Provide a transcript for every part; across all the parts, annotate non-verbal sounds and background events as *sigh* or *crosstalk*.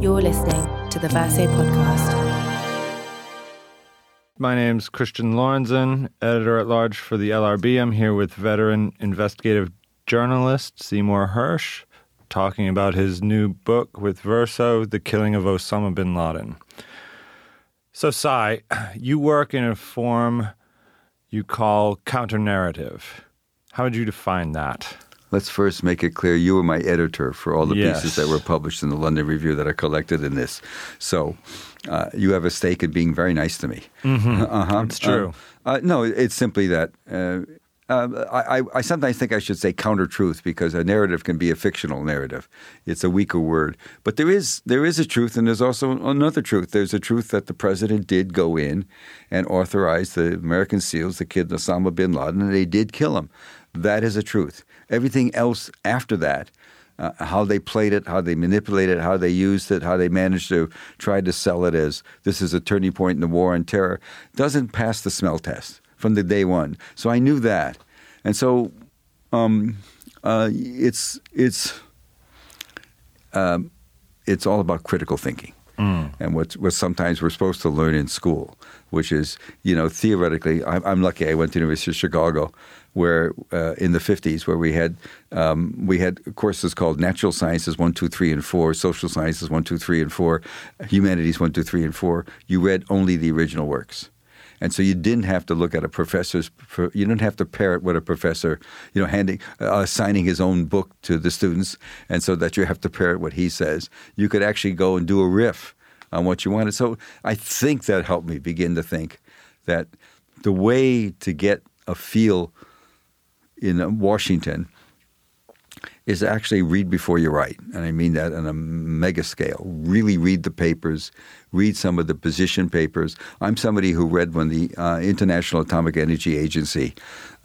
You're listening to the Verso podcast. My name's Christian Lorentzen, editor at large for the LRB. I'm here with veteran investigative journalist Seymour Hersh, talking about his new book with Verso, The Killing of Osama bin Laden. So, Sy, you work in a form you call counter narrative. How would you define that? Let's first make it clear you were my editor for all the Yes. pieces that were published in the London Review that are collected in this. So uh, you have a stake in being very nice to me. Mm-hmm. *laughs* Uh-huh. It's true. Uh, uh, no, it's simply that. Uh, uh, I, I- I sometimes think I should say counter truth because a narrative can be a fictional narrative. It's a weaker word, but there is there is a truth, and there's also another truth. There's a truth that the president did go in and authorize the American SEALs to kill Osama bin Laden, and they did kill him. That is a truth. Everything else after that, uh, how they played it, how they manipulated it, how they used it, how they managed to try to sell it as this is a turning point in the war on terror, doesn't pass the smell test from the day one. So I knew that, and so um, uh, it's it's um, it's all about critical thinking. And what, what sometimes we're supposed to learn in school, which is, you know, theoretically, I'm, I'm lucky I went to the University of Chicago, where uh, in the 50s, where we had um, we had courses called natural sciences one, two, three, and four, social sciences one, two, three, and four, humanities one, two, three, and four. You read only the original works. And so you didn't have to look at a professor's. You didn't have to parrot what a professor, you know, handing, uh, signing his own book to the students, and so that you have to parrot what he says. You could actually go and do a riff on what you wanted. So I think that helped me begin to think that the way to get a feel in Washington is actually read before you write. And I mean that on a mega scale. Really read the papers, read some of the position papers. I'm somebody who read when the uh, International Atomic Energy Agency,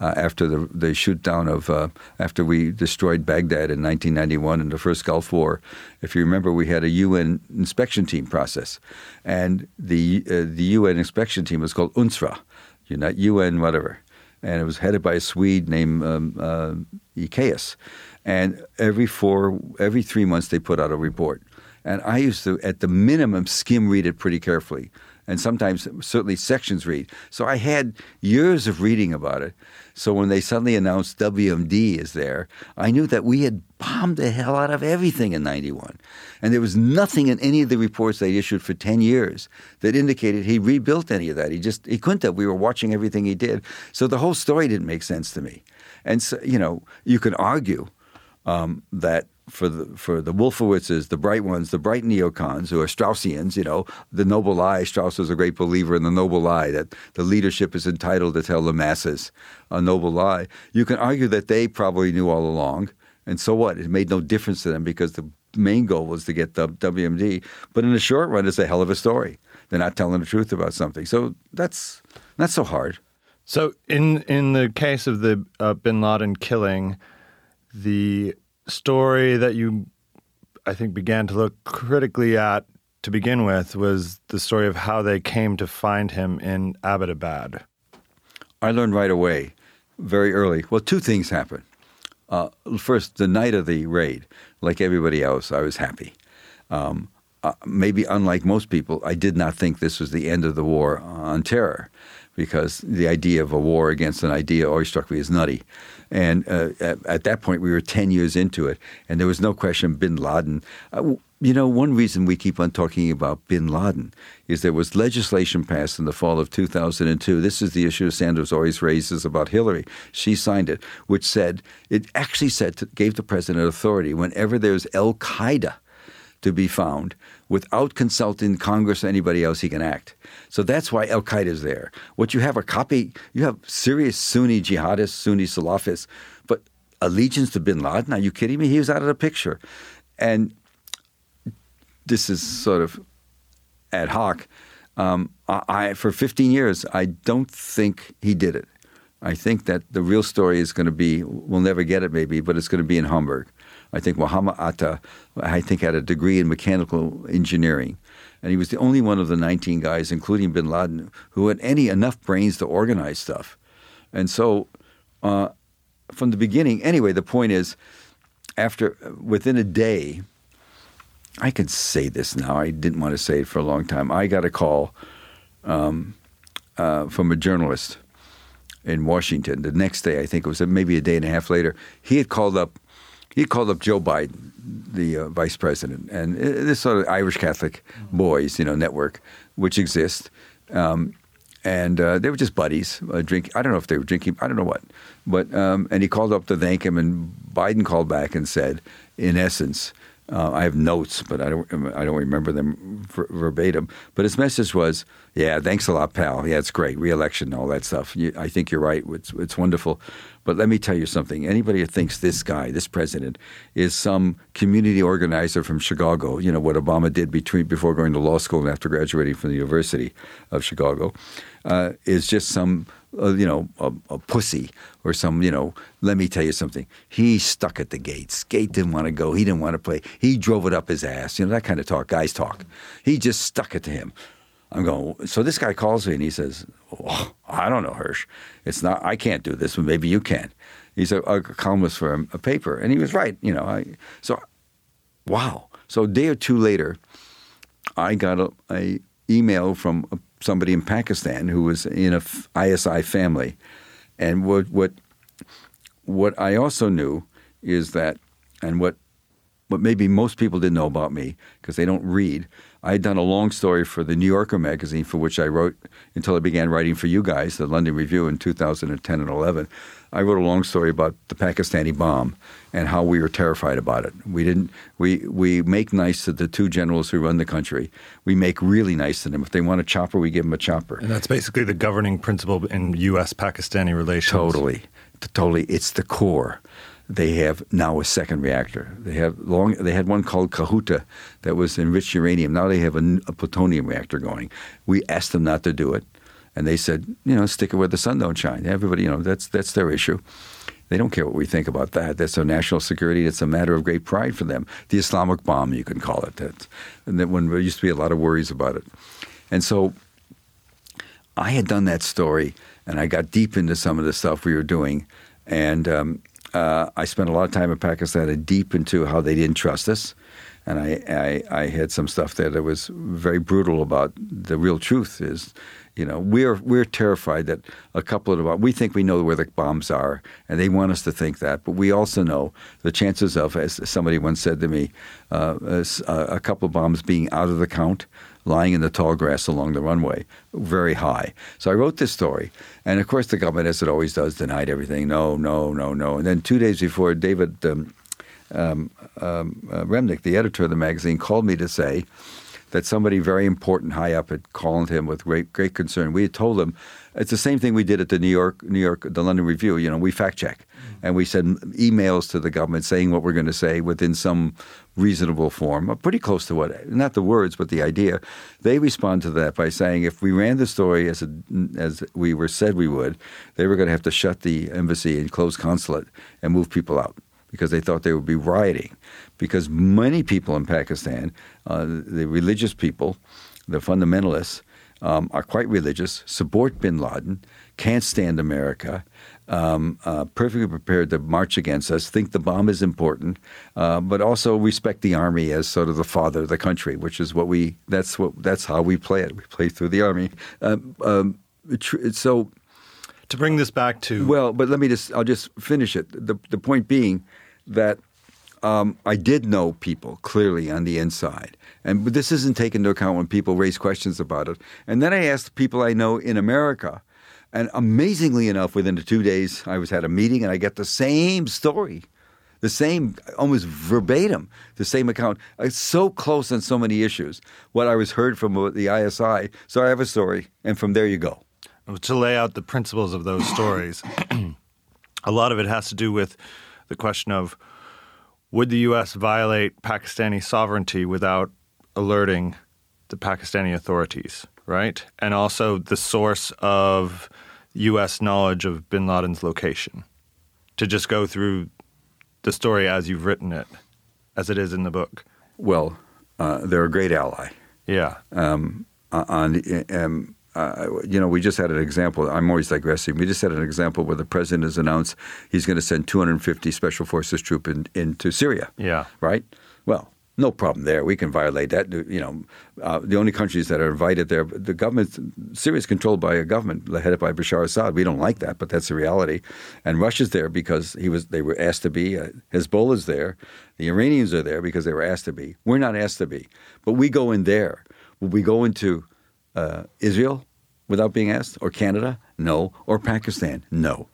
uh, after the, the shoot down of, uh, after we destroyed Baghdad in 1991 in the first Gulf War, if you remember, we had a UN inspection team process. And the, uh, the UN inspection team was called UNSRA, know, UN whatever and it was headed by a Swede named um, uh, Ekeus. And every four, every three months, they put out a report. And I used to, at the minimum, skim read it pretty carefully, and sometimes certainly sections read. So I had years of reading about it. So when they suddenly announced WMD is there, I knew that we had bombed the hell out of everything in '91, and there was nothing in any of the reports they issued for ten years that indicated he rebuilt any of that. He just he couldn't have. We were watching everything he did, so the whole story didn't make sense to me. And so you know, you can argue um, that for the for the Wolfowitzes, the bright ones, the bright neocons who are Straussians, you know, the noble lie. Strauss was a great believer in the noble lie that the leadership is entitled to tell the masses a noble lie. You can argue that they probably knew all along, and so what? It made no difference to them because the main goal was to get the WMD. But in the short run, it's a hell of a story. They're not telling the truth about something, so that's not so hard. So, in in the case of the uh, Bin Laden killing, the story that you, I think, began to look critically at to begin with was the story of how they came to find him in Abbottabad. I learned right away, very early. Well, two things happened. Uh, first, the night of the raid, like everybody else, I was happy. Um, uh, maybe unlike most people, I did not think this was the end of the war on terror, because the idea of a war against an idea always struck me as nutty. And uh, at, at that point, we were 10 years into it, and there was no question bin Laden. Uh, you know, one reason we keep on talking about bin Laden is there was legislation passed in the fall of 2002. This is the issue Sanders always raises about Hillary. She signed it, which said, it actually said, to, gave the president authority whenever there's Al Qaeda to be found without consulting Congress or anybody else, he can act. So that's why Al Qaeda is there. What you have a copy, you have serious Sunni jihadists, Sunni Salafists, but allegiance to bin Laden? Are you kidding me? He was out of the picture. And this is sort of ad hoc. Um, I, I, for 15 years, I don't think he did it. I think that the real story is going to be, we'll never get it maybe, but it's going to be in Hamburg. I think Muhammad Atta, I think, had a degree in mechanical engineering. And he was the only one of the 19 guys, including bin Laden, who had any enough brains to organize stuff. And so, uh, from the beginning, anyway, the point is, after within a day, I can say this now. I didn't want to say it for a long time. I got a call um, uh, from a journalist in Washington. The next day, I think it was maybe a day and a half later, he had called up. He called up Joe Biden, the uh, vice president, and this sort of Irish Catholic boys, you know, network, which exists. Um, and uh, they were just buddies. Uh, drink. I don't know if they were drinking. I don't know what. But um, and he called up to thank him, and Biden called back and said, in essence, uh, I have notes, but I don't I don't remember them ver- verbatim. But his message was, "Yeah, thanks a lot, pal. Yeah, it's great. Reelection, all that stuff. You, I think you're right. It's it's wonderful." But let me tell you something. Anybody who thinks this guy, this president, is some community organizer from Chicago, you know what Obama did between before going to law school and after graduating from the University of Chicago, uh, is just some uh, you know, a, a, pussy or some, you know, let me tell you something. He stuck at the gates. Gate didn't want to go. He didn't want to play. He drove it up his ass. You know, that kind of talk. Guys talk. He just stuck it to him. I'm going, so this guy calls me and he says, oh, I don't know, Hersh. It's not, I can't do this, but maybe you can. He's a, a columnist for a, a, paper. And he was right, you know. I, so, wow. So a day or two later, I got a, a email from a somebody in Pakistan who was in a ISI family, and what what what I also knew is that, and what what maybe most people didn't know about me because they don't read. I had done a long story for the New Yorker magazine, for which I wrote until I began writing for you guys, the London Review, in 2010 and 11. I wrote a long story about the Pakistani bomb and how we were terrified about it. We didn't. We we make nice to the two generals who run the country. We make really nice to them. If they want a chopper, we give them a chopper. And that's basically the governing principle in U.S.-Pakistani relations. Totally, totally. It's the core. They have now a second reactor. They have long. They had one called Kahuta that was enriched uranium. Now they have a, a plutonium reactor going. We asked them not to do it and they said, you know, stick it where the sun don't shine. Everybody, you know, that's that's their issue. They don't care what we think about that. That's their national security. It's a matter of great pride for them. The Islamic bomb, you can call it that. And then when there used to be a lot of worries about it, and so I had done that story, and I got deep into some of the stuff we were doing, and um, uh, I spent a lot of time in Pakistan and deep into how they didn't trust us. And I, I, I had some stuff there that was very brutal about the real truth is you know, we're we're terrified that a couple of the bombs, we think we know where the bombs are, and they want us to think that. But we also know the chances of, as somebody once said to me, uh, uh, a couple of bombs being out of the count, lying in the tall grass along the runway, very high. So I wrote this story, and of course the government, as it always does, denied everything. No, no, no, no. And then two days before, David um, um, um, uh, Remnick, the editor of the magazine, called me to say that somebody very important high up had called him with great great concern. We had told him it's the same thing we did at the New York New York the London Review. You know, we fact check mm-hmm. and we send emails to the government saying what we're going to say within some reasonable form, uh, pretty close to what not the words but the idea. They respond to that by saying if we ran the story as a, as we were said we would, they were going to have to shut the embassy and close consulate and move people out because they thought they would be rioting. Because many people in Pakistan, uh, the religious people, the fundamentalists, um, are quite religious, support bin Laden, can't stand America, um, uh, perfectly prepared to march against us, think the bomb is important, uh, but also respect the army as sort of the father of the country, which is what we that's what that's how we play it. We play through the army. Um, um so to bring this back to well, but let me just I'll just finish it. The the point being that um, I did know people clearly on the inside. And this isn't taken into account when people raise questions about it. And then I asked people I know in America. And amazingly enough, within the two days, I was at a meeting and I get the same story, the same, almost verbatim, the same account. It's so close on so many issues. What I was heard from the ISI. So I have a story, and from there you go. To lay out the principles of those stories, *clears throat* a lot of it has to do with the question of would the U.S. violate Pakistani sovereignty without alerting the Pakistani authorities, right? And also the source of U.S. knowledge of bin Laden's location. To just go through the story as you've written it, as it is in the book. Well, uh, they're a great ally. Yeah. Um, on um, uh, you know, we just had an example. I'm always digressing. We just had an example where the president has announced he's going to send 250 special forces troops in, into Syria. Yeah. Right. Well, No problem there. We can violate that. You know, uh, the only countries that are invited there, the government, Syria is controlled by a government headed by Bashar Assad. We don't like that, but that's the reality. And Russia's there because he was. They were asked to be. Uh, Hezbollah's there. The Iranians are there because they were asked to be. We're not asked to be, but we go in there. We go into uh, Israel without being asked, or Canada? No, or Pakistan? No.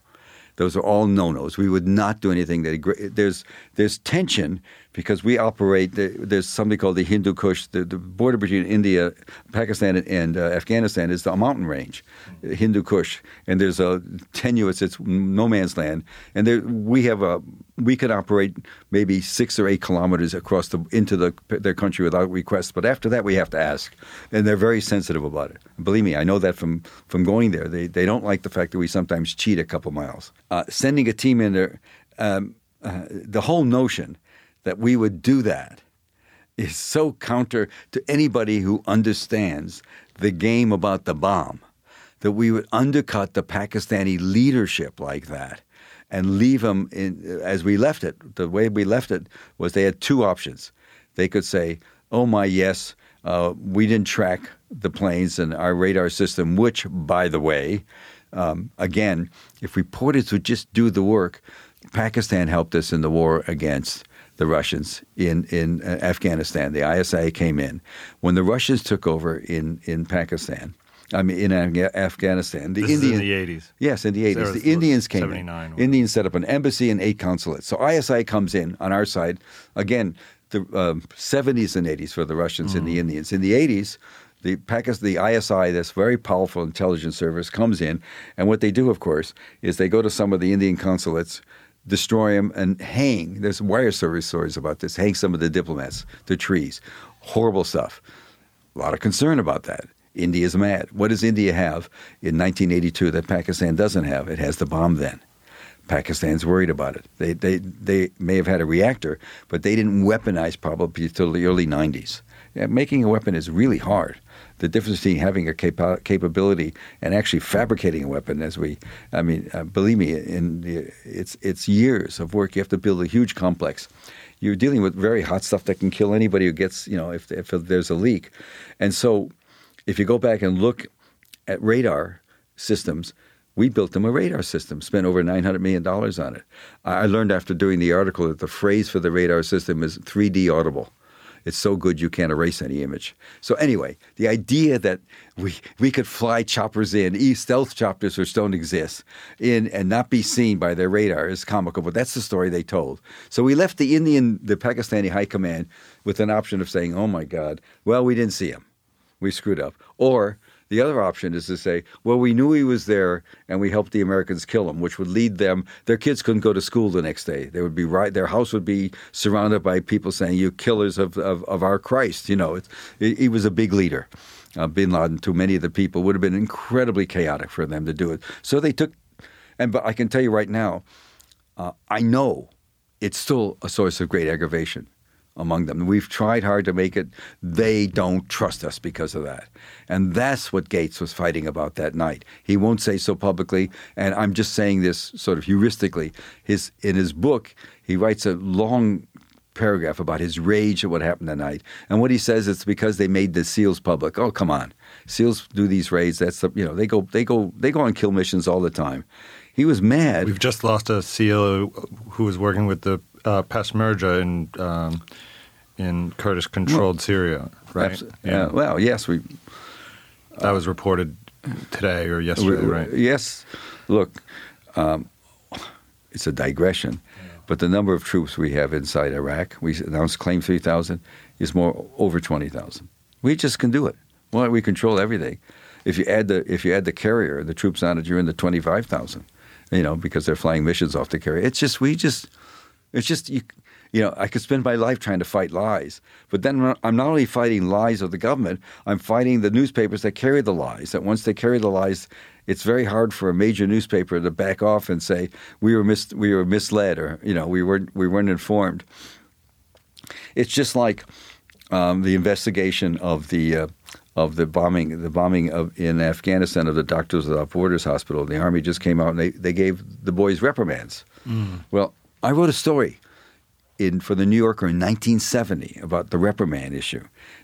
Those are all no-nos. We would not do anything that there's there's tension because we operate. There's something called the Hindu Kush. The, the border between India, Pakistan, and uh, Afghanistan is the mountain range, Hindu Kush, and there's a tenuous. It's no man's land, and there we have a we can operate maybe six or eight kilometers across the into the their country without request. But after that, we have to ask, and they're very sensitive about it. Believe me, I know that from from going there. They they don't like the fact that we sometimes cheat a couple miles. Uh, sending a team in there, um, uh, the whole notion that we would do that is so counter to anybody who understands the game about the bomb that we would undercut the Pakistani leadership like that and leave them in, as we left it. The way we left it was they had two options. They could say, oh my, yes, uh, we didn't track the planes and our radar system, which, by the way, um, again, if reporters would just do the work, Pakistan helped us in the war against the Russians in in uh, Afghanistan. The ISI came in when the Russians took over in in Pakistan. I mean, in Afghanistan, the Indians in the eighties. Yes, in the eighties, the Indians came in. Indians set up an embassy and eight consulates. So ISI comes in on our side again. The um, seventies and eighties for the Russians mm. and the mm. Indians. In the eighties, the Pakistan, the ISI, this very powerful intelligence service, comes in, and what they do, of course, is they go to some of the Indian consulates destroy them and hang. There's wire service stories about this. Hang some of the diplomats, the trees. Horrible stuff. A lot of concern about that. India's mad. What does India have in 1982 that Pakistan doesn't have? It has the bomb then. Pakistan's worried about it. They, they, they may have had a reactor, but they didn't weaponize probably until the early 90s. Making a weapon is really hard the difference between having a capa- capability and actually fabricating a weapon, as we, I mean, uh, believe me, in the, it's it's years of work. You have to build a huge complex. You're dealing with very hot stuff that can kill anybody who gets, you know, if if there's a leak, and so if you go back and look at radar systems. We built them a radar system, spent over $900 million on it. I learned after doing the article that the phrase for the radar system is 3D audible. It's so good you can't erase any image. So anyway, the idea that we we could fly choppers in, stealth choppers which don't exist, in and not be seen by their radar is comical. But that's the story they told. So we left the Indian, the Pakistani high command with an option of saying, "Oh my God, well we didn't see him, we screwed up," or the other option is to say, well, we knew he was there and we helped the Americans kill him, which would lead them, their kids couldn't go to school the next day. They would be right, their house would be surrounded by people saying, you killers of, of, of our Christ. You know, he was a big leader. Uh, bin Laden, to many of the people, would have been incredibly chaotic for them to do it. So they took, and but I can tell you right now, uh, I know it's still a source of great aggravation among them. We've tried hard to make it. They don't trust us because of that. And that's what Gates was fighting about that night. He won't say so publicly, and I'm just saying this sort of heuristically. His in his book, he writes a long paragraph about his rage at what happened that night. And what he says it's because they made the SEALs public. Oh, come on. SEALs do these raids. That's the you know, they go they go they go on kill missions all the time. He was mad. We've just lost a SEAL who was working with the uh, Peshmerga in um, in Kurdish controlled well, Syria, right? Yeah. well, yes, we. Uh, that was reported today or yesterday, we, right? Yes. Look, um, it's a digression, yeah. but the number of troops we have inside Iraq, we announced claim three thousand, is more over twenty thousand. We just can do it. Well, we control everything. If you add the if you add the carrier, the troops on it, you're in the twenty five thousand. You know, because they're flying missions off the carrier. It's just we just it's just you, you know, I could spend my life trying to fight lies. But then I'm not only fighting lies of the government, I'm fighting the newspapers that carry the lies. That once they carry the lies, it's very hard for a major newspaper to back off and say we were mis- we were misled or you know we weren't we weren't informed. It's just like um, the investigation of the uh, of the bombing the bombing of in Afghanistan of the Doctors Without Borders hospital. The army just came out and they, they gave the boys reprimands. Mm. Well, I wrote a story in for the New Yorker in 1970 about the reprimand issue.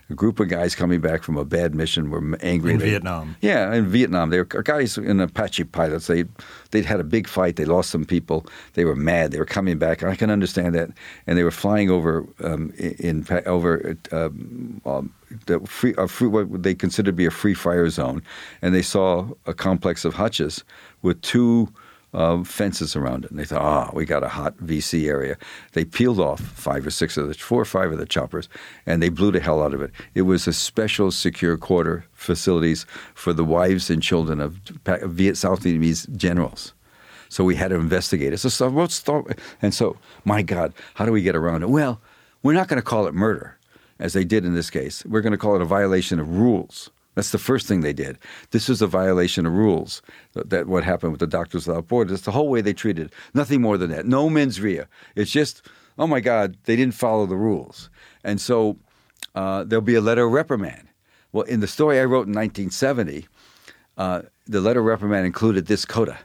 A group of guys coming back from a bad mission were angry. In They- Vietnam. Yeah, in Vietnam, they were guys in Apache pilots. They they'd had a big fight. They lost some people. They were mad. They were coming back. I can understand that. And they were flying over um, in, over um, um, the free, a free what they considered to be a free fire zone, and they saw a complex of hutches with two. Uh, fences around it, and they thought, "Ah, we got a hot VC area." They peeled off five or six of the four or five of the choppers, and they blew the hell out of it. It was a special secure quarter facilities for the wives and children of South Vietnamese generals. So we had to investigate it. So, what's? And so, my God, how do we get around it? Well, we're not going to call it murder, as they did in this case. We're going to call it a violation of rules. That's the first thing they did. This was a violation of rules. That, what happened with the Doctors Without Borders. That's the whole way they treated it. Nothing more than that. No mens rea. It's just, oh my God, they didn't follow the rules. And so uh, there'll be a letter of reprimand. Well, in the story I wrote in 1970, uh, the letter of reprimand included this coda.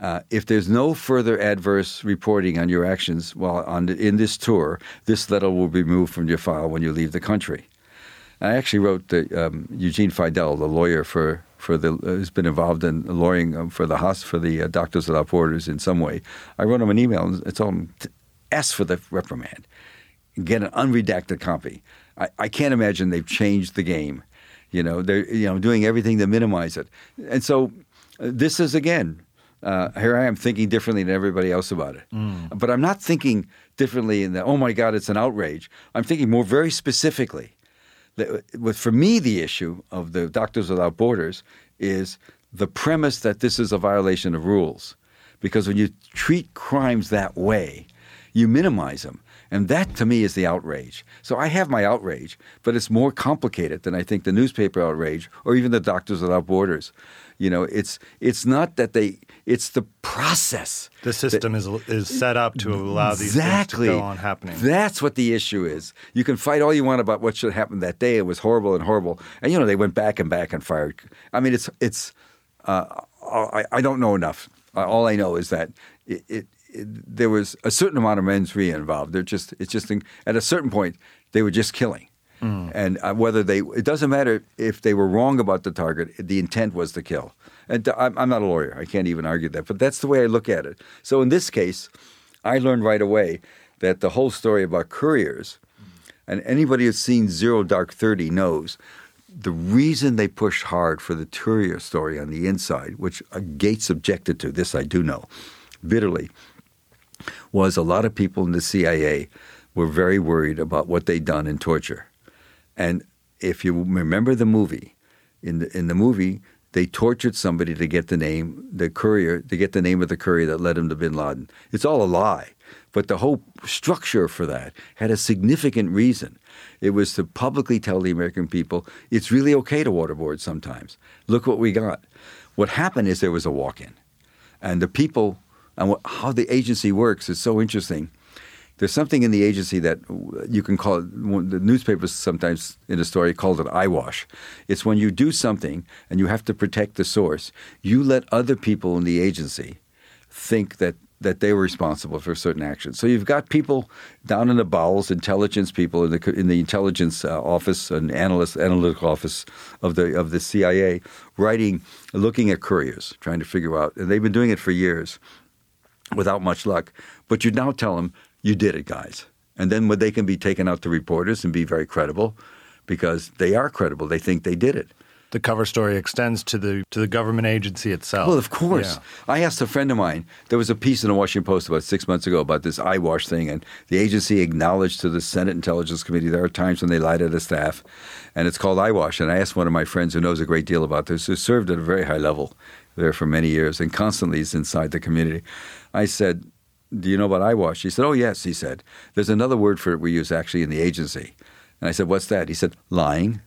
Uh, if there's no further adverse reporting on your actions while on in this tour, this letter will be removed from your file when you leave the country. I actually wrote the um, Eugene Fidell, the lawyer for for the uh, who's been involved in lawyering um, for the hos- for the uh, Doctors Without Borders in some way. I wrote him an email and told him to ask for the reprimand, get an unredacted copy. I, I can't imagine they've changed the game. You know, they're you know doing everything to minimize it, and so uh, this is again. Uh, here I am thinking differently than everybody else about it, but I'm not thinking differently in that. Oh my God, it's an outrage. I'm thinking more very specifically with for me the issue of the Doctors Without Borders is the premise that this is a violation of rules, because when you treat crimes that way, you minimize them, and that to me is the outrage. So I have my outrage, but it's more complicated than I think the newspaper outrage or even the Doctors Without Borders. You know, it's it's not that they it's the process. The system is is set up to allow these exactly. things to go on happening. That's what the issue is. You can fight all you want about what should happen that day. It was horrible and horrible, and you know they went back and back and fired. I mean, it's it's. Uh, I, I don't know enough. Uh, all I know is that it, it, it, there was a certain amount of mens rea involved. They're just it's just at a certain point they were just killing. And uh, whether they, it doesn't matter if they were wrong about the target, the intent was to kill. And I'm, I'm not a lawyer. I can't even argue that. But that's the way I look at it. So in this case, I learned right away that the whole story about couriers, and anybody who's seen Zero Dark Thirty knows the reason they pushed hard for the courier story on the inside, which uh, Gates objected to, this I do know bitterly, was a lot of people in the CIA were very worried about what they'd done in torture. And if you remember the movie, in the, in the movie, they tortured somebody to get the name, the courier, to get the name of the courier that led him to bin Laden. It's all a lie. But the whole structure for that had a significant reason. It was to publicly tell the American people it's really okay to waterboard sometimes. Look what we got. What happened is there was a walk in. And the people, and how the agency works is so interesting there's something in the agency that you can call it, the newspapers sometimes in a story called it eyewash. It's when you do something and you have to protect the source, you let other people in the agency think that that they were responsible for certain actions. So you've got people down in the bowels, intelligence people in the in the intelligence uh, office and analyst analytical office of the of the CIA writing, looking at couriers, trying to figure out. And they've been doing it for years, without much luck. But you now tell them you did it, guys. And then when they can be taken out to reporters and be very credible because they are credible. They think they did it. The cover story extends to the to the government agency itself. Well, of course. Yeah. I asked a friend of mine. There was a piece in the Washington Post about six months ago about this eyewash thing, and the agency acknowledged to the Senate Intelligence Committee there are times when they lie to the staff, and it's called eyewash. And I asked one of my friends who knows a great deal about this, who served at a very high level there for many years and constantly is inside the community. I said, "Do you know about eyewash?" He said, "Oh yes." He said, "There's another word for it we use actually in the agency." And I said, "What's that?" He said, "Lying."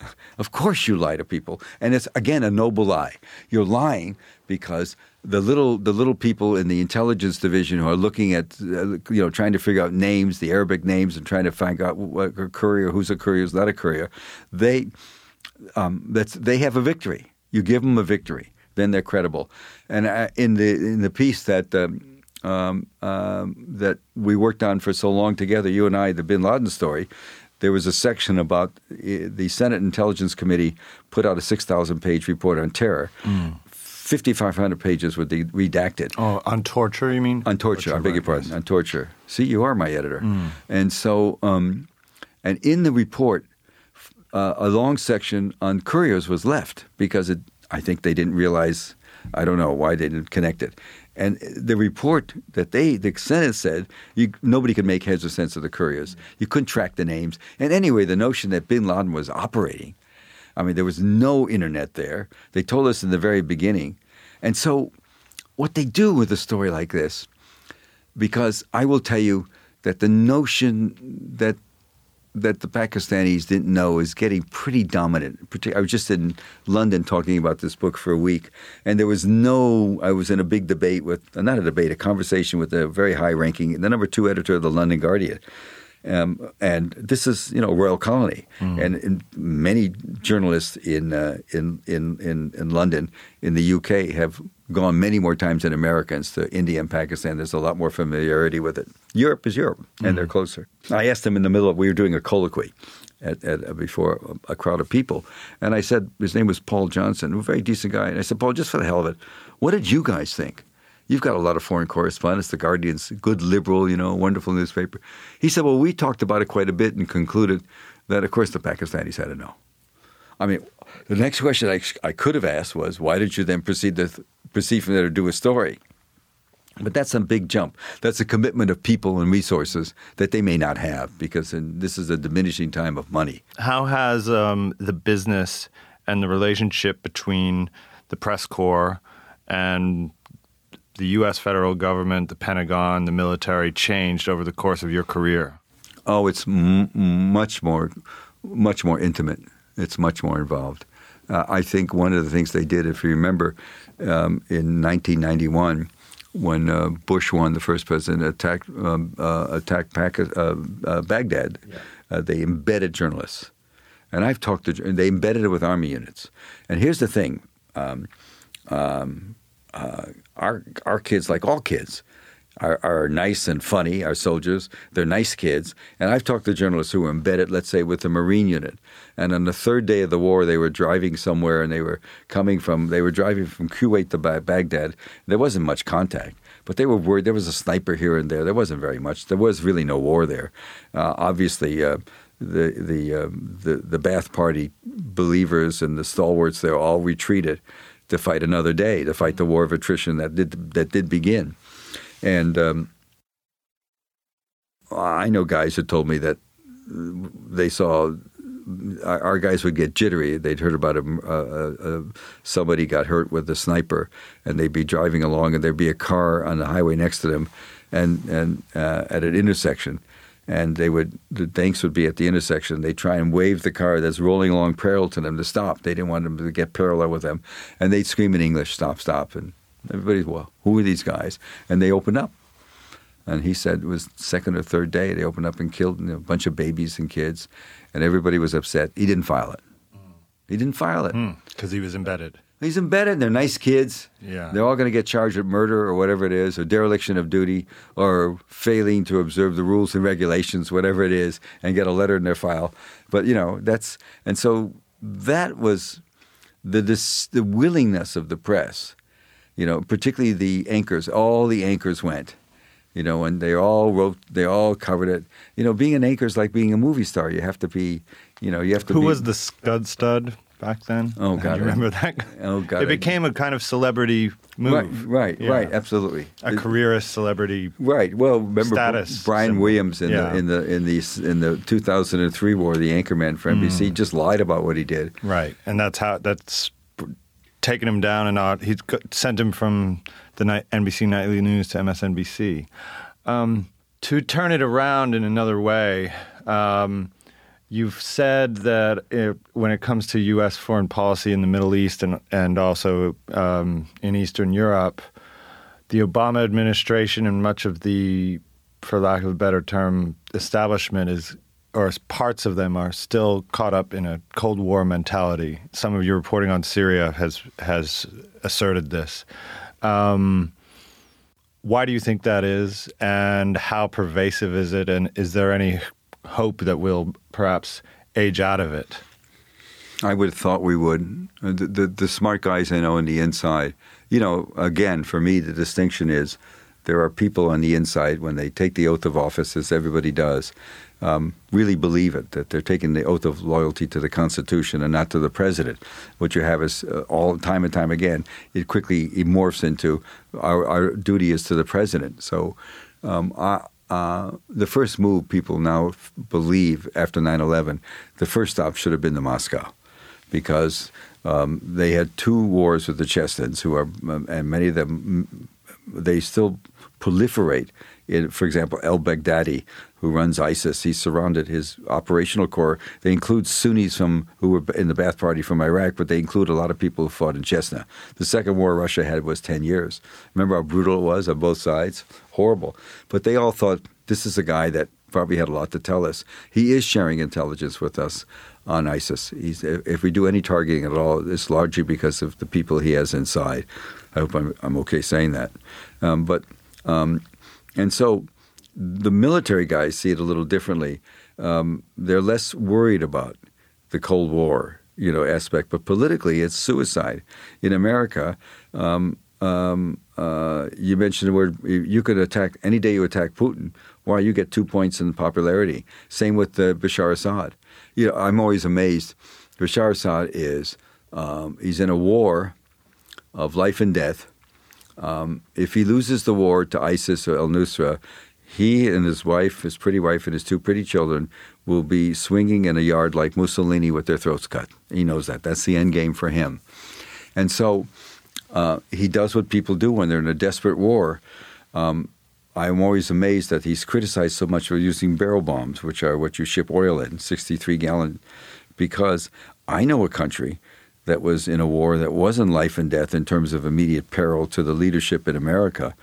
*laughs* Of course, you lie to people, and it's again a noble lie. You're lying because the little the little people in the intelligence division who are looking at uh, you know trying to figure out names, the Arabic names, and trying to find out what a courier, who's a courier, who's not a courier. They um, that's they have a victory. You give them a victory, then they're credible. And uh, in the in the piece that um, um, um, that we worked on for so long together, you and I, the Bin Laden story, there was a section about uh, the Senate Intelligence Committee put out a 6,000 page report on terror. 5,500 pages were de- redacted. Oh, on torture, you mean? On torture, I beg your pardon. yes. On torture. See, you are my editor. And so, um, and in the report, uh, a long section on couriers was left because it, I think they didn't realize, I don't know why they didn't connect it. And the report that they, the Senate said, you, nobody could make heads or sense of the couriers. You couldn't track the names. And anyway, the notion that bin Laden was operating, I mean, there was no internet there. They told us in the very beginning. And so, what they do with a story like this, because I will tell you that the notion that that the Pakistanis didn't know is getting pretty dominant. I was just in London talking about this book for a week, and there was no. I was in a big debate with, not a debate, a conversation with a very high-ranking, the number two editor of the London Guardian. Um, and this is, you know, Royal Colony, and, and many journalists in, uh, in in in in London, in the UK, have gone many more times than Americans to India and Pakistan. There's a lot more familiarity with it. Europe is Europe, and they're closer. I asked him in the middle of we were doing a colloquy at, at uh, before a crowd of people, and I said his name was Paul Johnson, a very decent guy, and I said, Paul, just for the hell of it, what did you guys think? You've got a lot of foreign correspondents. The Guardian's good liberal, you know, wonderful newspaper. He said, well, we talked about it quite a bit and concluded that, of course, the Pakistanis had to know. I mean, the next question I, I could have asked was, why did you then proceed to proceed from there to do a story? But that's a big jump. That's a commitment of people and resources that they may not have because this is a diminishing time of money. How has um, the business and the relationship between the press corps and the U.S. federal government, the Pentagon, the military changed over the course of your career? Oh, it's m- much more, much more intimate. It's much more involved. Uh, I think one of the things they did, if you remember, um, in 1991, when uh, Bush won, the first president attacked um, uh, attacked Pac- uh, uh, Baghdad, uh, they embedded journalists, and I've talked to. They embedded it with army units. And here's the thing: um, um, uh, our our kids, like all kids, are, are nice and funny. Our soldiers, they're nice kids. And I've talked to journalists who were embedded, let's say, with the Marine unit. And on the third day of the war, they were driving somewhere, and they were coming from they were driving from Kuwait to Ba- Baghdad. There wasn't much contact. But they were worried. There was a sniper here and there. There wasn't very much. There was really no war there. Uh, obviously, uh, the the, um, the the Ba'ath Party believers and the stalwarts there all retreated to fight another day, to fight the war of attrition that did that did begin. And um, I know guys who told me that they saw our, guys would get jittery. They'd heard about a, a, a, somebody got hurt with a sniper, and they'd be driving along, and there'd be a car on the highway next to them, and and uh, at an intersection, and they would the banks would be at the intersection. They try and wave the car that's rolling along parallel to them to stop. They didn't want them to get parallel with them, and they'd scream in English, "Stop! Stop!" And everybody's well, who are these guys? And they opened up. And he said it was second or third day they opened up and killed you know, a bunch of babies and kids, and everybody was upset. He didn't file it. He didn't file it. Hmm. Because he was embedded. He's embedded. And they're nice kids. Yeah. They're all going to get charged with murder or whatever it is, or dereliction of duty, or failing to observe the rules and regulations, whatever it is, and get a letter in their file. But you know that's and so that was the dis, the willingness of the press. You know, particularly the anchors. All the anchors went. You know, and they all wrote. They all covered it. You know, being an anchor is like being a movie star. You have to be. You know, you have to. Who be, was the Scud Stud back then? Oh, *laughs* God, you remember that? Oh, God, It became a kind of celebrity move. Right, right, Yeah. right. Absolutely. A It- careerist celebrity. Right. Well, remember Status Brian symbol. Williams in Yeah. the in the in the in the 2003 war, the anchorman for Mm. NBC, just lied about what he did. Right, and that's how that's taken him down and out. He sent him from the night, NBC Nightly News to MSNBC. Um, to turn it around in another way, um, you've said that it, when it comes to U.S. foreign policy in the Middle East and and also um, in Eastern Europe, the Obama administration and much of the, for lack of a better term, establishment is, or parts of them are still caught up in a Cold War mentality. Some of your reporting on Syria has has asserted this. Um, why do you think that is, and how pervasive is it, and is there any hope that we'll perhaps age out of it? I would have thought we would. Uh, the, the, the smart guys I know on the inside, you know, again, for me, the distinction is there are people on the inside when they take the oath of office, as everybody does, um, really believe it, that they're taking the oath of loyalty to the Constitution and not to the president. What you have is uh, all time and time again, it quickly morphs into our, our duty is to the president. So um, I, uh, the first move people now f- believe after 9 11, the first stop should have been to Moscow because um, they had two wars with the Chechens, who are, um, and many of them, they still proliferate. For example, El Baghdadi, who runs ISIS, he surrounded his operational core. They include Sunnis from who were in the Ba'ath Party from Iraq, but they include a lot of people who fought in Chechnya. The second war Russia had was ten years. Remember how brutal it was on both sides? Horrible. But they all thought this is a guy that probably had a lot to tell us. He is sharing intelligence with us on ISIS. He's, if we do any targeting at all, it's largely because of the people he has inside. I hope I'm, I'm okay saying that. Um, but um, and so the military guys see it a little differently. Um, they're less worried about the Cold War, you know, aspect, but politically, it's suicide. In America, um, um, uh, you mentioned the word you could attack any day you attack Putin. Why you get two points in popularity? Same with uh, Bashar Assad. You know, I'm always amazed. Bashar Assad is um, he's in a war of life and death. Um, if he loses the war to ISIS or Al Nusra, he and his wife, his pretty wife, and his two pretty children will be swinging in a yard like Mussolini with their throats cut. He knows that. That's the end game for him. And so uh, he does what people do when they're in a desperate war. Um, I'm always amazed that he's criticized so much for using barrel bombs, which are what you ship oil in, 63 gallon, because I know a country that was in a war that wasn't life and death in terms of immediate peril to the leadership in America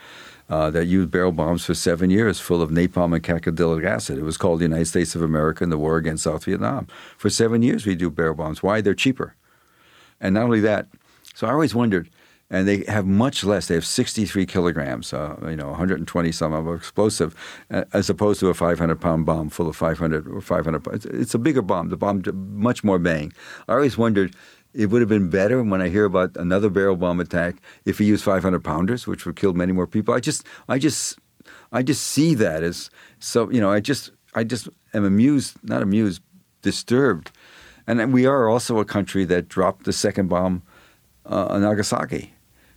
uh, that used barrel bombs for seven years, full of napalm and cacodylate acid. It was called the United States of America in the war against South Vietnam. For seven years, we do barrel bombs. Why? They're cheaper. And not only that, so I always wondered, and they have much less. They have 63 kilograms, uh, you know, 120 some of explosive, as opposed to a 500 pound bomb full of 500 or 500. It's, it's a bigger bomb. The bomb much more bang. I always wondered it would have been better when I hear about another barrel bomb attack if he used 500 pounders, which would kill many more people. I just, I just, I just see that as so. You know, I just, I just am amused, not amused, disturbed, and we are also a country that dropped the second bomb uh, on Nagasaki.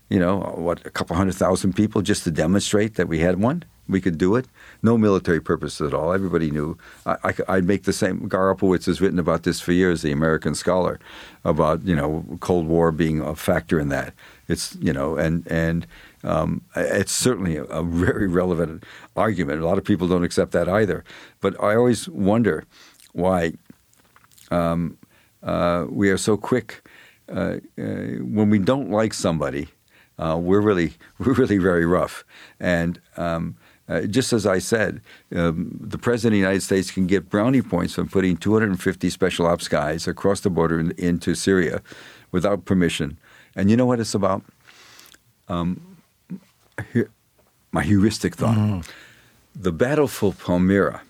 You know, what a couple hundred thousand people just to demonstrate that we had one we could do it. No military purpose at all. Everybody knew. I, would make the same. Gar Alperovitz has written about this for years, the American scholar, about you know Cold War being a factor in that. It's you know, and and um, it's certainly a, a, very relevant argument. A lot of people don't accept that either. But I always wonder why um, uh, we are so quick uh, uh, when we don't like somebody. Uh, we're really *laughs* we're really very rough, and um, uh, just as I said, um, the president of the United States can get brownie points from putting 250 special ops guys across the border in, into Syria without permission. And you know what it's about? Um, my heuristic thought. Mm. The battle for Palmyra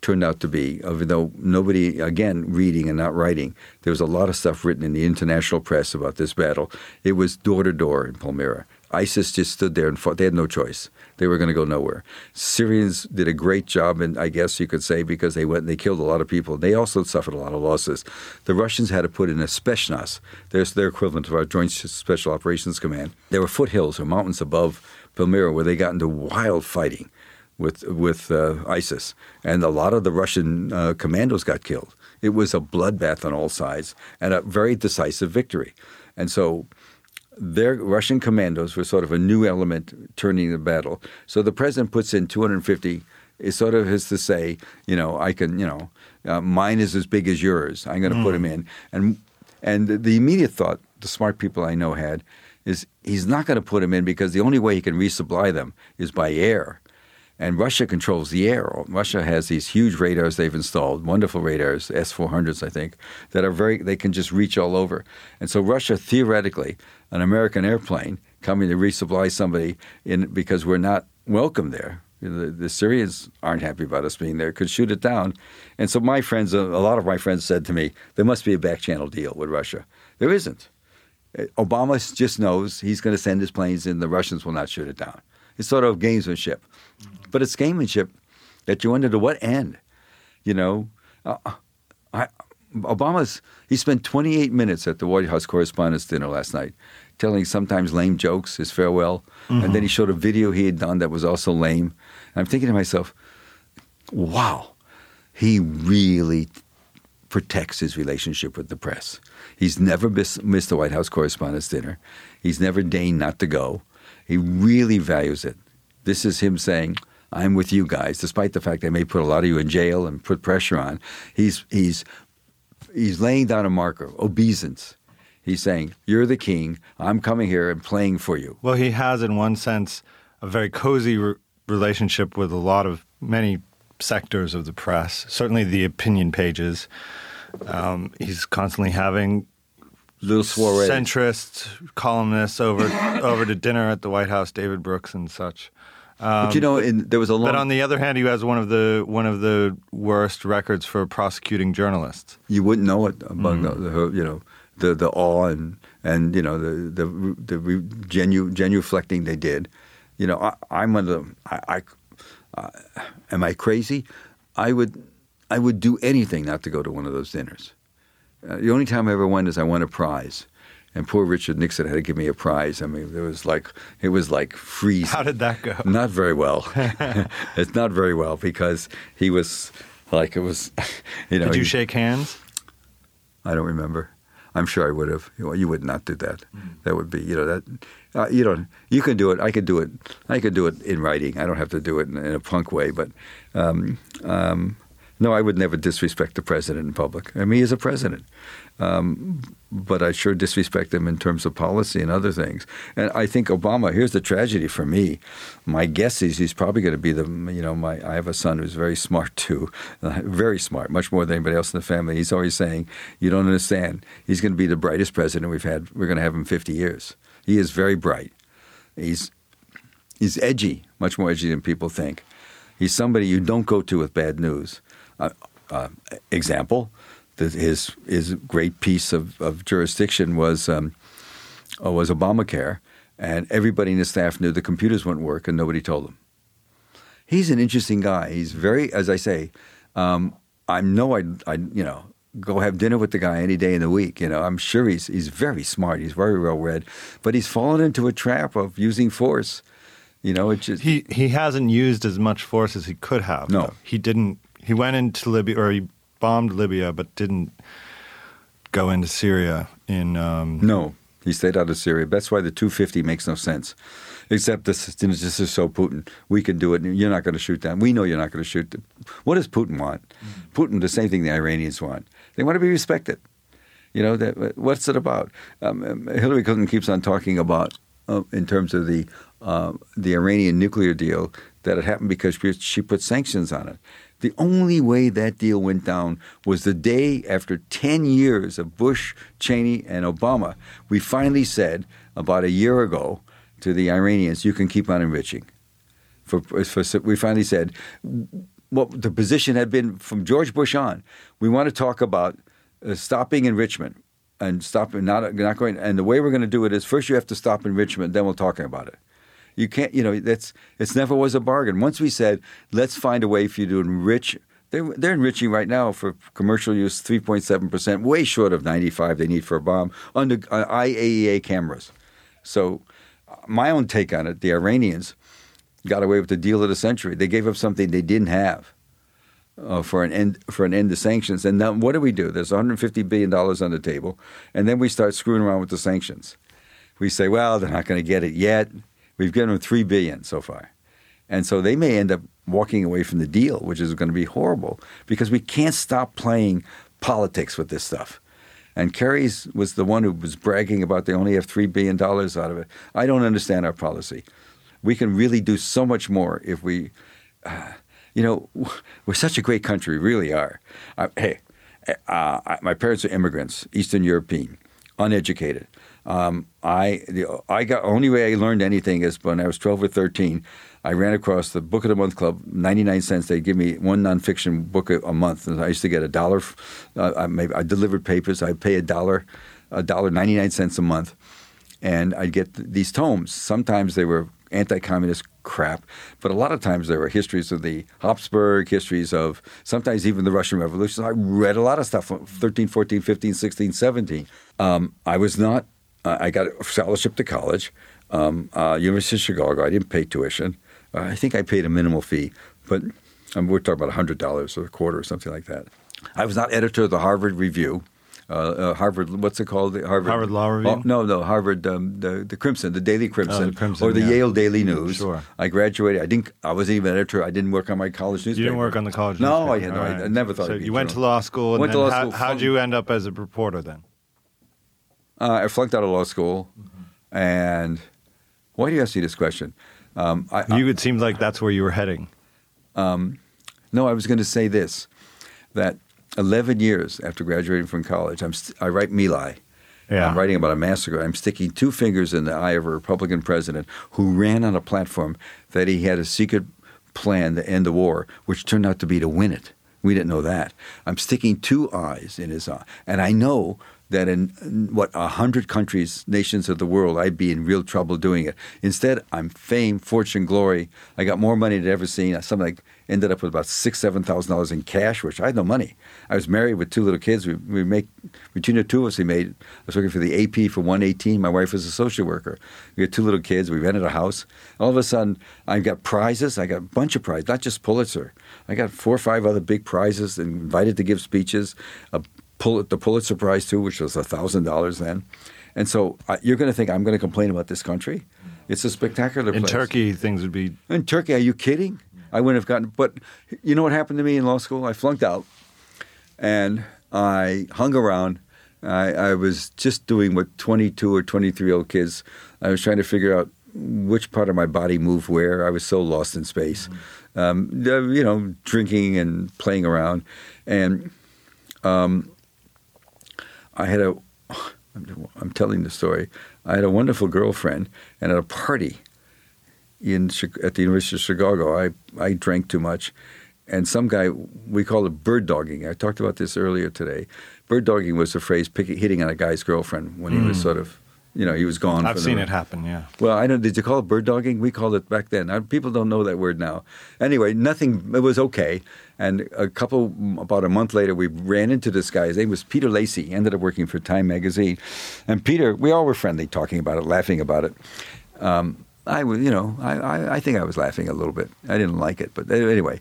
turned out to be, even though nobody, again, reading and not writing, there was a lot of stuff written in the international press about this battle. It was door to door in Palmyra. ISIS just stood there and fought. They had no choice. They were going to go nowhere. Syrians did a great job, and I guess you could say because they went and they killed a lot of people. They also suffered a lot of losses. The Russians had to put in a Spetsnaz. There's their equivalent of our Joint Special Operations Command. There were foothills or mountains above Palmyra where they got into wild fighting with with uh, ISIS, and a lot of the Russian uh, commandos got killed. It was a bloodbath on all sides and a very decisive victory. And so their Russian commandos were sort of a new element turning the battle. So the president puts in 250. It sort of is to say, you know, I can, you know, uh, mine is as big as yours. I'm going to mm. put him in. And and the immediate thought the smart people I know had is he's not going to put him in because the only way he can resupply them is by air. And Russia controls the air. Russia has these huge radars they've installed, wonderful radars, S 400s, I think, that are very, they can just reach all over. And so Russia, theoretically, an American airplane coming to resupply somebody in because we're not welcome there. The, the Syrians aren't happy about us being there. Could shoot it down, and so my friends, a lot of my friends, said to me, "There must be a back channel deal with Russia." There isn't. Obama just knows he's going to send his planes and the Russians will not shoot it down. It's sort of gamesmanship. But it's gamesmanship that you wonder to what end. You know, uh, I, Obama's, he spent 28 minutes at the White House Correspondents' Dinner last night telling sometimes lame jokes, his farewell. Mm-hmm. And then he showed a video he had done that was also lame. And I'm thinking to myself, wow, he really protects his relationship with the press. He's never missed, missed the White House Correspondents' Dinner. He's never deigned not to go. He really values it. This is him saying, I'm with you guys, despite the fact they may put a lot of you in jail and put pressure on. He's, he's, he's laying down a marker, obeisance. He's saying, You're the king. I'm coming here and playing for you. Well, he has, in one sense, a very cozy re- relationship with a lot of many sectors of the press, certainly the opinion pages. Um, he's constantly having little soiree. centrist columnists over *laughs* over to dinner at the White House, David Brooks and such. Um, but you know, in, there was a long. But on the other hand, he has one of the one of the worst records for prosecuting journalists. You wouldn't know it among mm. the, the, you know the the awe and and you know the the the genu genuflecting they did. You know, I, am one under. I, I uh, am I crazy? I would I would do anything not to go to one of those dinners. Uh, the only time I ever went is I won a prize, and poor Richard Nixon had to give me a prize. I mean, it was like it was like freezing. How did that go? Not very well. *laughs* it's not very well because he was like it was. *laughs* You know, did you he, shake hands? I don't remember. I'm sure I would have. You would not do that. Mm. That would be, you know, that uh, you know, you can do it. I could do it. I could do it in writing. I don't have to do it in, in a punk way. But um, um, no, I would never disrespect the president in public. I mean, he is a president. Um, but I sure disrespect him in terms of policy and other things. And I think Obama. Here's the tragedy for me. My guess is he's probably going to be the. You know, my I have a son who's very smart too, *laughs* very smart, much more than anybody else in the family. He's always saying, "You don't understand. He's going to be the brightest president we've had. We're going to have him 50 years. He is very bright. He's he's edgy, much more edgy than people think. He's somebody you don't go to with bad news." Uh, uh, example, his his great piece of, of jurisdiction was um, uh, was Obamacare, and everybody in his staff knew the computers wouldn't work, and nobody told him. He's an interesting guy. He's very, as I say, um, I know I, I, you know, go have dinner with the guy any day in the week. You know, I'm sure he's he's very smart. He's very well read, but he's fallen into a trap of using force. You know, it just he he hasn't used as much force as he could have. No, though. he didn't he went into Libya or he bombed Libya, but didn't go into Syria. In um, no, he stayed out of Syria. That's why the 250 makes no sense. Except this, this is so Putin. We can do it. You're not going to shoot them. We know you're not going to shoot them. What does Putin want? Putin, the same thing the Iranians want. They want to be respected. You know, that, what's it about? Um, um, Hillary Clinton keeps on talking about, uh, in terms of the uh, the Iranian nuclear deal, that it happened because she put sanctions on it. The only way that deal went down was the day after 10 years of Bush, Cheney, and Obama, we finally said about a year ago to the Iranians, you can keep on enriching. For, for, we finally said, what the position had been from George Bush on, we want to talk about uh, stopping enrichment and stopping not not going. And the way we're going to do it is first you have to stop enrichment, then we'll talk about it. You can't, you know, that's it's never was a bargain. Once we said, let's find a way for you to enrich. They're, they're enriching right now for commercial use 3.7 percent, way short of 95 they need for a bomb under uh, IAEA cameras. So, my own take on it: the Iranians got away with the deal of the century. They gave up something they didn't have. Uh, for an end for an end to sanctions. And now, what do we do? There's 150 billion dollars on the table, and then we start screwing around with the sanctions. We say, well, they're not going to get it yet. We've given them three billion so far, and so they may end up walking away from the deal, which is going to be horrible because we can't stop playing politics with this stuff. And Kerry's was the one who was bragging about they only have three billion dollars out of it. I don't understand our policy. We can really do so much more if we, uh, you know, *laughs* we're such a great country, we really are. Uh, hey, uh, my parents are immigrants, Eastern European. uneducated. Um, I the I got only way I learned anything is when I was twelve or thirteen. I ran across the Book of the Month Club, ninety nine cents. They'd give me one nonfiction book a, a month, and I used to get a dollar. Uh, I, maybe I delivered papers. I'd pay a dollar, a dollar ninety nine cents a month, and I'd get th- these tomes. Sometimes they were anti-communist crap, but a lot of times there were histories of the Habsburg, histories of sometimes even the Russian Revolution. I read a lot of stuff 13, 14, 15, 16, 17. Um, I was not, uh, I got a scholarship to college, um, uh, University of Chicago. I didn't pay tuition. Uh, I think I paid a minimal fee, but um, we're talking about $100 or a quarter or something like that. I was not editor of the Harvard Review uh, uh, Harvard. What's it called? The Harvard, Harvard Law Review? Oh, no, no, Harvard. Um, the the Crimson, the Daily Crimson, Oh, the Crimson, or the yeah. Yale Daily News. Sure. I graduated. I didn't. I wasn't even editor. I didn't work on my college newspaper. You didn't work on the college. No, I newspaper. had no. All I, I never thought. So you went to law school. And Went to law how, school, How'd you end up as a reporter then? Uh, I flunked out of law school, and why do you ask me this question? Um, I, I- You it seemed like that's where you were heading. No, I was going to say this: that eleven years after graduating from college, I'm st- I write My Lai. Yeah. I'm writing about a massacre. I'm sticking two fingers in the eye of a Republican president who ran on a platform that he had a secret plan to end the war, which turned out to be to win it. We didn't know that. I'm sticking two eyes in his eye, and I know that in, what a hundred countries, nations of the world, I'd be in real trouble doing it. Instead, I'm fame, fortune, glory. I got more money than I'd ever seen. Something like ended up with about six, seven thousand dollars in cash, which I had no money. I was married with two little kids. We, we make between the two of us, we made. I was working for the AP for one eighteen. My wife was a social worker. We had two little kids. We rented a house. All of a sudden, I got prizes. I got a bunch of prizes, not just Pulitzer. I got four or five other big prizes. And invited to give speeches. A Pul- the Pulitzer Prize too, which was thousand dollars then. And so uh, you're going to think I'm going to complain about this country? It's a spectacular In place. Turkey, things would be In Turkey, are you kidding? I wouldn't have gotten. But you know what happened to me in law school? I flunked out, and I hung around. I, I was just doing what 22 or 23 year old kids. I was trying to figure out which part of my body moved where. I was so lost in space. Um, you know, drinking and playing around, and um, I had a. I'm telling the story. I had a wonderful girlfriend, and at a party in at the University of Chicago, I I drank too much, and some guy we call it bird dogging. I talked about this earlier today. Bird dogging was the phrase picking, hitting on a guy's girlfriend when he was mm. sort of, you know, he was gone. I've for the- seen it happen. Yeah. well, I don't. Did you call it bird dogging? We called it back then. Uh, People don't know that word now. Anyway, nothing. It was okay. And a couple, about a month later, we ran into this guy. His name was Peter Lacey. He ended up working for Time Magazine. And Peter, we all were friendly, talking about it, laughing about it. Um, I was, you know, I, I, I think I was laughing a little bit. I didn't like it, but anyway,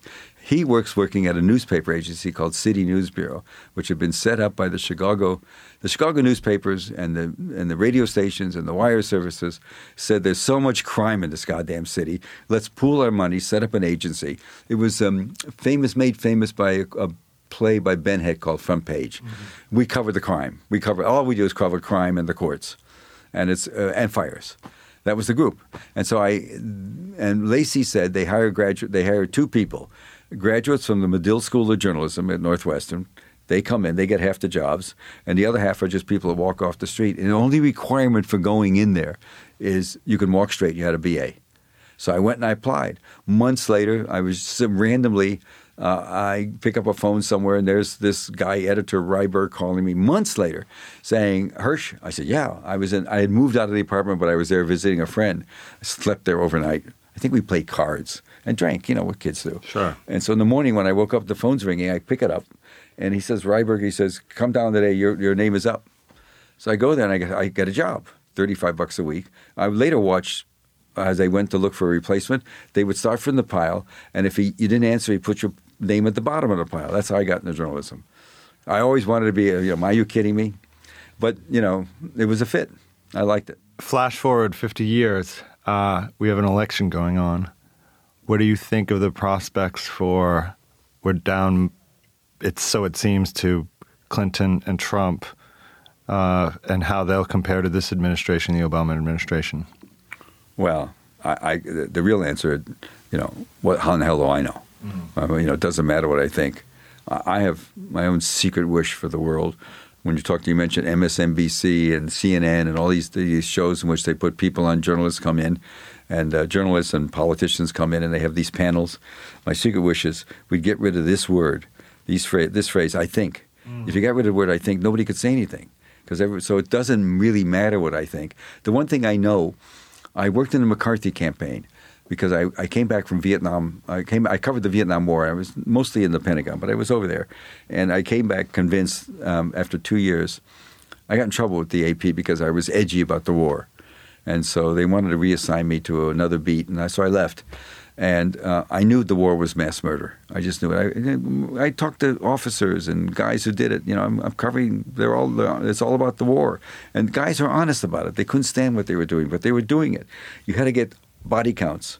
he works working at a newspaper agency called City News Bureau, which had been set up by the Chicago, the Chicago newspapers and the and the radio stations and the wire services said there's so much crime in this goddamn city. Let's pool our money, set up an agency. It was um, famous, made famous by a, a play by Ben Hecht called Front Page. We cover the crime. We cover all we do is cover crime and the courts, and it's uh, and fires. That was the group, and so I and Lacey said they hired graduate. They hired two people, graduates from the Medill School of Journalism at Northwestern. They come in, they get half the jobs, and the other half are just people that walk off the street. And the only requirement for going in there is you can walk straight. You had a BA. So I went and I applied. Months later, I was randomly. Uh, I pick up a phone somewhere, and there's this guy, editor Ryberg, calling me months later, saying, "Hersh." I said, "Yeah." I was in. I had moved out of the apartment, but I was there visiting a friend. I slept there overnight. I think we played cards and drank. You know what kids do. Sure. And so in the morning, when I woke up, the phone's ringing. I pick it up, and he says, "Ryberg." He says, "Come down today. Your your name is up." So I go there and I get, I get a job, 35 bucks a week. I later watched as I went to look for a replacement, they would start from the pile, and if he, you didn't answer, he put your name at the bottom of the pile. That's how I got into journalism. I always wanted to be, a, you know, are you kidding me? But, you know, it was a fit. I liked it. Flash forward 50 years, uh, we have an election going on. What do you think of the prospects for we're down? It's so it seems to Clinton and Trump, uh, and how they'll compare to this administration, the Obama administration. Well, I, I the, real answer, you know, what how in the hell do I know? I mean, you know, it doesn't matter what I think. I I have my own secret wish for the world. when you talk to you mentioned MSNBC and CNN and all these these shows in which they put people on journalists come in and uh, journalists and politicians come in and they have these panels. My secret wish is we'd get rid of this word, these phrase, this phrase. I think. If you got rid of the word I think, nobody could say anything because so it doesn't really matter what I think. The one thing I know, I worked in the McCarthy campaign because I, I came back from Vietnam. I came I covered the Vietnam War. I was mostly in the Pentagon, but I was over there, and I came back convinced um, after two years. I got in trouble with the AP because I was edgy about the war, and so they wanted to reassign me to another beat, and I, so I left. And uh, I knew the war was mass murder. I just knew it. I, I talked to officers and guys who did it. You know, I'm, I'm covering. They're all. It's all about the war, and guys are honest about it. They couldn't stand what they were doing, but they were doing it. You had to get body counts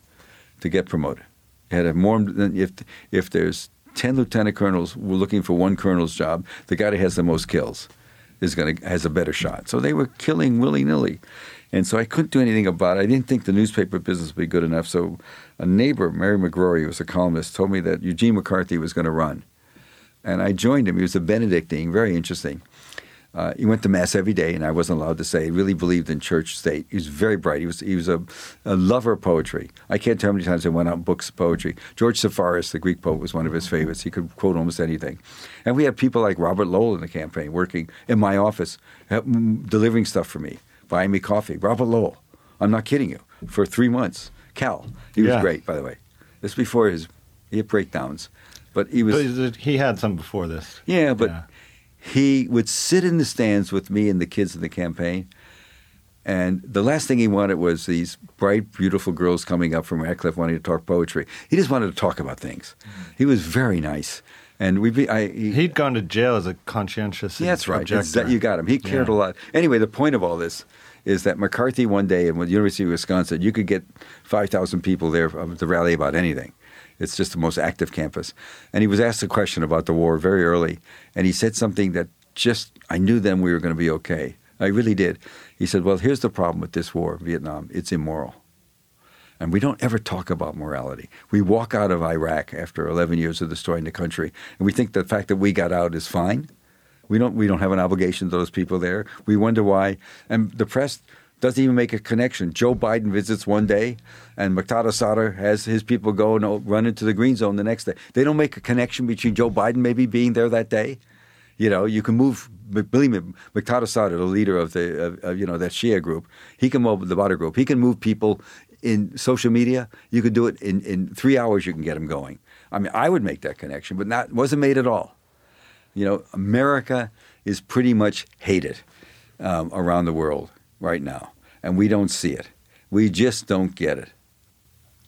to get promoted. You had to more than if if there's ten lieutenant colonels were looking for one colonel's job, the guy that has the most kills is going to has a better shot. So they were killing willy nilly, and so I couldn't do anything about it. I didn't think the newspaper business would be good enough. So a neighbor, Mary McGrory, who was a columnist, told me that Eugene McCarthy was going to run, and I joined him. He was a Benedictine, very interesting. Uh, he went to mass every day, and I wasn't allowed to say. He really believed in church state. He was very bright. He was he was a, a lover of poetry. I can't tell how many times I went out and books of poetry. George Seferis, the Greek poet, was one of his favorites. He could quote almost anything. And we had people like Robert Lowell in the campaign working in my office, delivering stuff for me, buying me coffee. Robert Lowell, I'm not kidding you, for three months. Cal, he was Yeah. great, by the way. This before his he had breakdowns, but he was But he had some before this. yeah, but Yeah. he would sit in the stands with me and the kids in the campaign. And the last thing he wanted was these bright, beautiful girls coming up from Radcliffe wanting to talk poetry. He just wanted to talk about things. He was very nice. And we, be, I, he, He'd gone to jail as a conscientious yeah, that's right. objector. That- you got him. He cared Yeah. a lot. Anyway, the point of all this is that McCarthy one day at the University of Wisconsin, you could get 5,000 people there to rally about anything. It's just the most active campus. And he was asked a question about the war very early, and he said something that just, I knew then we were going to be okay. I really did. He said, Well, here's the problem with this war, Vietnam it's immoral. And we don't ever talk about morality. We walk out of Iraq after 11 years of destroying the country, and we think the fact that we got out is fine. We don't, we don't have an obligation to those people there. We wonder why. And the press doesn't even make a connection. Joe Biden visits one day, and Muqtada Sadr has his people go and run into the green zone the next day. They don't make a connection between Joe Biden maybe being there that day. You know, you can move. Believe me, Muqtada Sadr, the leader of the, of, of, you know, that Shia group, he can move the Badr group. He can move people in social media. You could do it in, in three hours. You can get them going. I mean, I would make that connection, but not wasn't made at all. You know, America is pretty much hated um, around the world right now, and we don't see it. We just don't get it.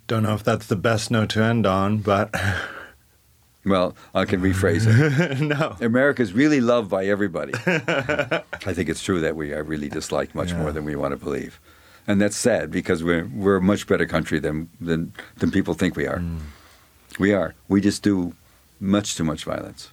Don't know if that's the best note to end on, but *laughs* Well, I can rephrase it. *laughs* no. America's really loved by everybody. *laughs* I think it's true that we are really disliked much Yeah. more than we want to believe, and that's sad because we're we're a much better country than than than people think we are. We are. We just do much too much violence.